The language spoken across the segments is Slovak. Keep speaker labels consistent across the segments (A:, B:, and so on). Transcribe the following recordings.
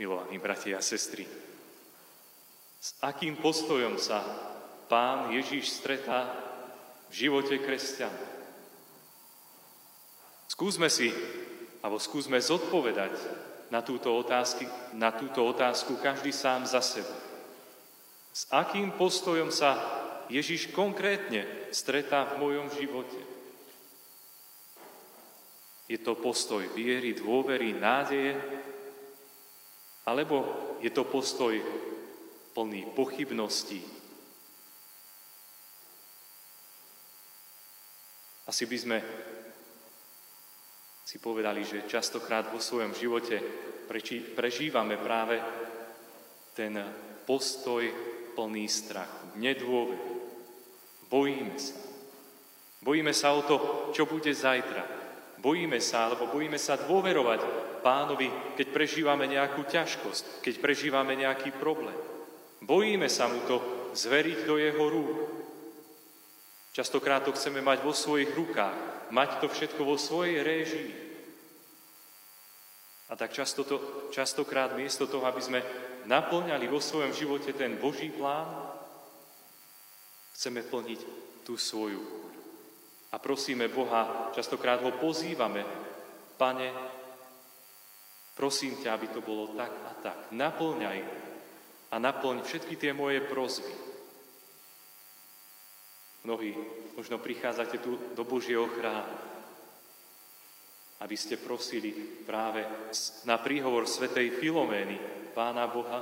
A: milovaní bratia a sestry. S akým postojom sa pán Ježíš stretá v živote kresťana? Skúsme si, alebo skúsme zodpovedať na túto, otázky, na túto otázku každý sám za seba. S akým postojom sa Ježiš konkrétne stretá v mojom živote? Je to postoj viery, dôvery, nádeje, alebo je to postoj plný pochybností? Asi by sme si povedali, že častokrát vo svojom živote prežívame práve ten postoj plný strachu, nedôveru. Bojíme sa. Bojíme sa o to, čo bude zajtra. Bojíme sa, alebo bojíme sa dôverovať pánovi, keď prežívame nejakú ťažkosť, keď prežívame nejaký problém. Bojíme sa mu to zveriť do jeho rúk. Častokrát to chceme mať vo svojich rukách, mať to všetko vo svojej réžii. A tak často to, častokrát miesto toho, aby sme naplňali vo svojom živote ten Boží plán, Chceme plniť tú svoju A prosíme Boha, častokrát ho pozývame, Pane, prosím ťa, aby to bolo tak a tak. Naplňaj a naplň všetky tie moje prozby. Mnohí možno prichádzate tu do Božieho chrámu, aby ste prosili práve na príhovor svätej Filomény, Pána Boha,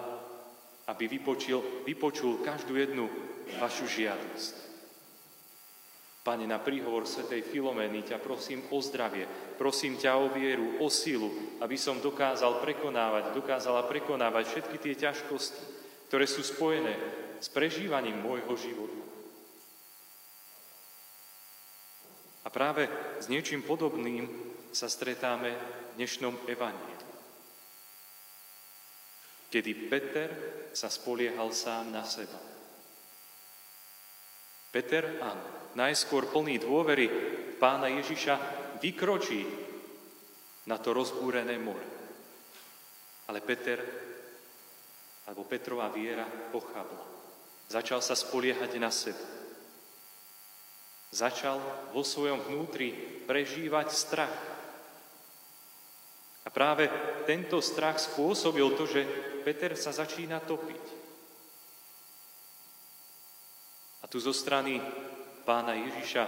A: aby vypočul, vypočul každú jednu vašu žiadosť. Pane, na príhovor Svetej Filomény ťa prosím o zdravie, prosím ťa o vieru, o silu, aby som dokázal prekonávať, dokázala prekonávať všetky tie ťažkosti, ktoré sú spojené s prežívaním môjho života. A práve s niečím podobným sa stretáme v dnešnom evaníliu. Kedy Peter sa spoliehal sám na seba. Peter, áno, najskôr plný dôvery pána Ježiša vykročí na to rozbúrené more. Ale Peter, alebo Petrova viera pochabla. Začal sa spoliehať na seba. Začal vo svojom vnútri prežívať strach. A práve tento strach spôsobil to, že Peter sa začína topiť. Tu zo strany pána Ježiša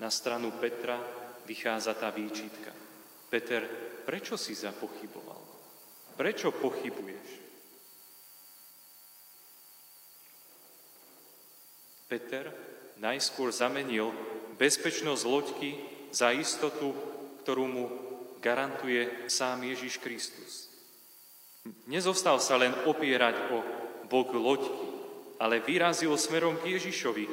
A: na stranu Petra vychádza tá výčitka. Peter, prečo si zapochyboval? Prečo pochybuješ? Peter najskôr zamenil bezpečnosť loďky za istotu, ktorú mu garantuje sám Ježiš Kristus. Nezostal sa len opierať o bok loďky, ale vyrazil smerom k Ježišovi,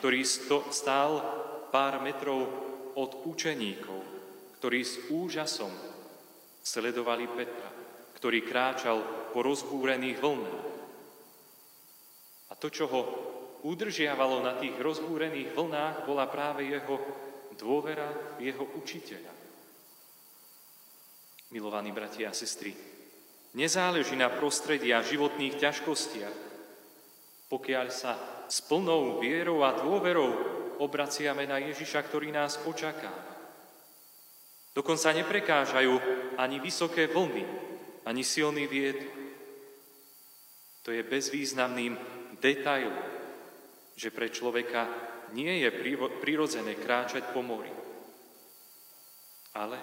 A: ktorý stál pár metrov od učeníkov, ktorí s úžasom sledovali Petra, ktorý kráčal po rozbúrených vlnách. A to, čo ho udržiavalo na tých rozbúrených vlnách, bola práve jeho dôvera v jeho učiteľa. Milovaní bratia a sestry, nezáleží na prostredí a životných ťažkostiach, pokiaľ sa s plnou vierou a dôverou obraciame na Ježiša, ktorý nás očakáva. Dokonca neprekážajú ani vysoké vlny, ani silný vietor. To je bezvýznamným detailom, že pre človeka nie je prirodzené kráčať po mori. Ale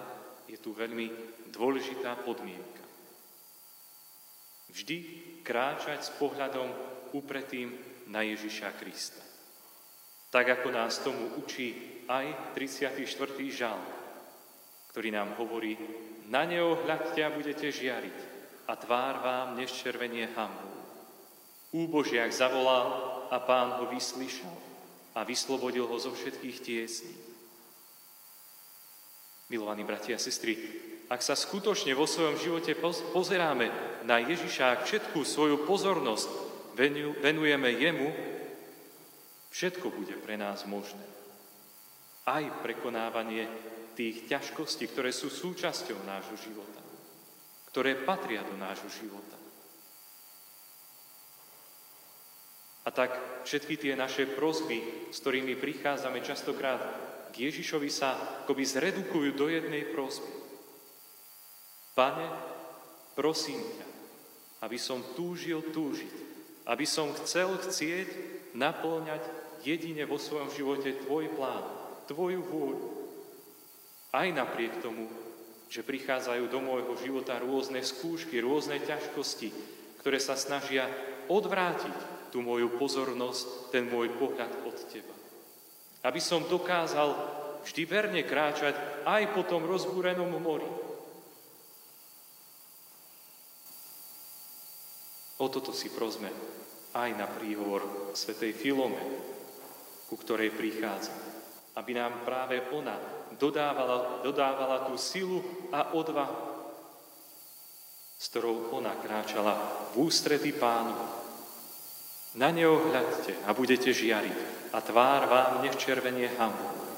A: je tu veľmi dôležitá podmienka. Vždy kráčať s pohľadom upretým na Ježiša Krista. Tak ako nás tomu učí aj 34. žal, ktorý nám hovorí, na neho hľadte a budete žiariť a tvár vám neščervenie hambu. Úbožiak zavolal a pán ho vyslyšal a vyslobodil ho zo všetkých tiesní. Milovaní bratia a sestry, ak sa skutočne vo svojom živote pozeráme na Ježiša všetkú svoju pozornosť venujeme jemu, všetko bude pre nás možné. Aj prekonávanie tých ťažkostí, ktoré sú súčasťou nášho života, ktoré patria do nášho života. A tak všetky tie naše prosby, s ktorými prichádzame častokrát k Ježišovi, sa akoby zredukujú do jednej prosby. Pane, prosím ťa, aby som túžil túžiť, aby som chcel chcieť naplňať jedine vo svojom živote Tvoj plán, Tvoju vôľu. Aj napriek tomu, že prichádzajú do môjho života rôzne skúšky, rôzne ťažkosti, ktoré sa snažia odvrátiť tú moju pozornosť, ten môj pohľad od Teba. Aby som dokázal vždy verne kráčať aj po tom rozbúrenom mori. O toto si prosme aj na príhovor svätej Filome, ku ktorej prichádza. Aby nám práve ona dodávala, dodávala tú silu a odvahu, s ktorou ona kráčala v ústrety pánu na neho hľadte a budete žiariť a tvár vám nečervenie hambu.